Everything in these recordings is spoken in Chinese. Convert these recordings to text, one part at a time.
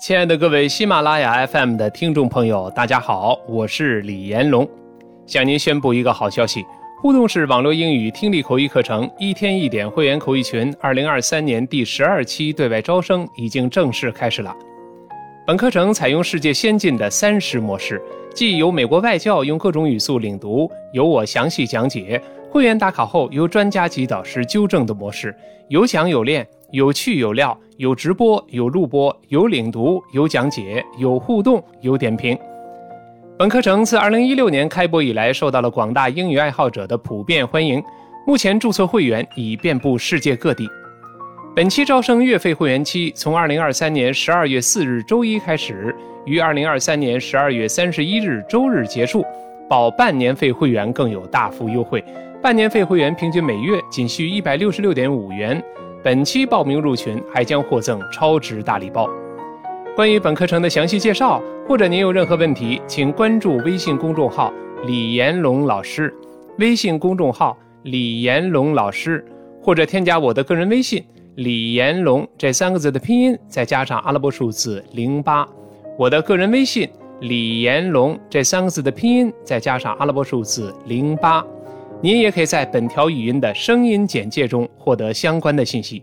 亲爱的各位喜马拉雅 FM 的听众朋友，大家好，我是李延龙，向您宣布一个好消息：互动式网络英语听力口语课程一天一点会员口语群二零二三年第十二期对外招生已经正式开始了。本课程采用世界先进的三师模式，既有美国外教用各种语速领读，有我详细讲解，会员打卡后由专家级导师纠正的模式，有讲有练。有趣有料，有直播，有录播，有领读，有讲解，有互动，有点评。本课程自2016年开播以来，受到了广大英语爱好者的普遍欢迎。目前注册会员已遍布世界各地。本期招生月费会员期从2023年12月4日周一开始，于2023年12月31日周日结束。保半年费会员更有大幅优惠，半年费会员平均每月仅需166.5元。本期报名入群还将获赠超值大礼包。关于本课程的详细介绍，或者您有任何问题，请关注微信公众号“李延龙老师”，微信公众号“李延龙老师”，或者添加我的个人微信“李延龙”这三个字的拼音，再加上阿拉伯数字零八。我的个人微信“李延龙”这三个字的拼音，再加上阿拉伯数字零八。您也可以在本条语音的声音简介中获得相关的信息。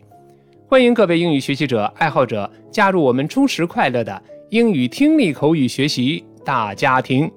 欢迎各位英语学习者、爱好者加入我们充实快乐的英语听力口语学习大家庭。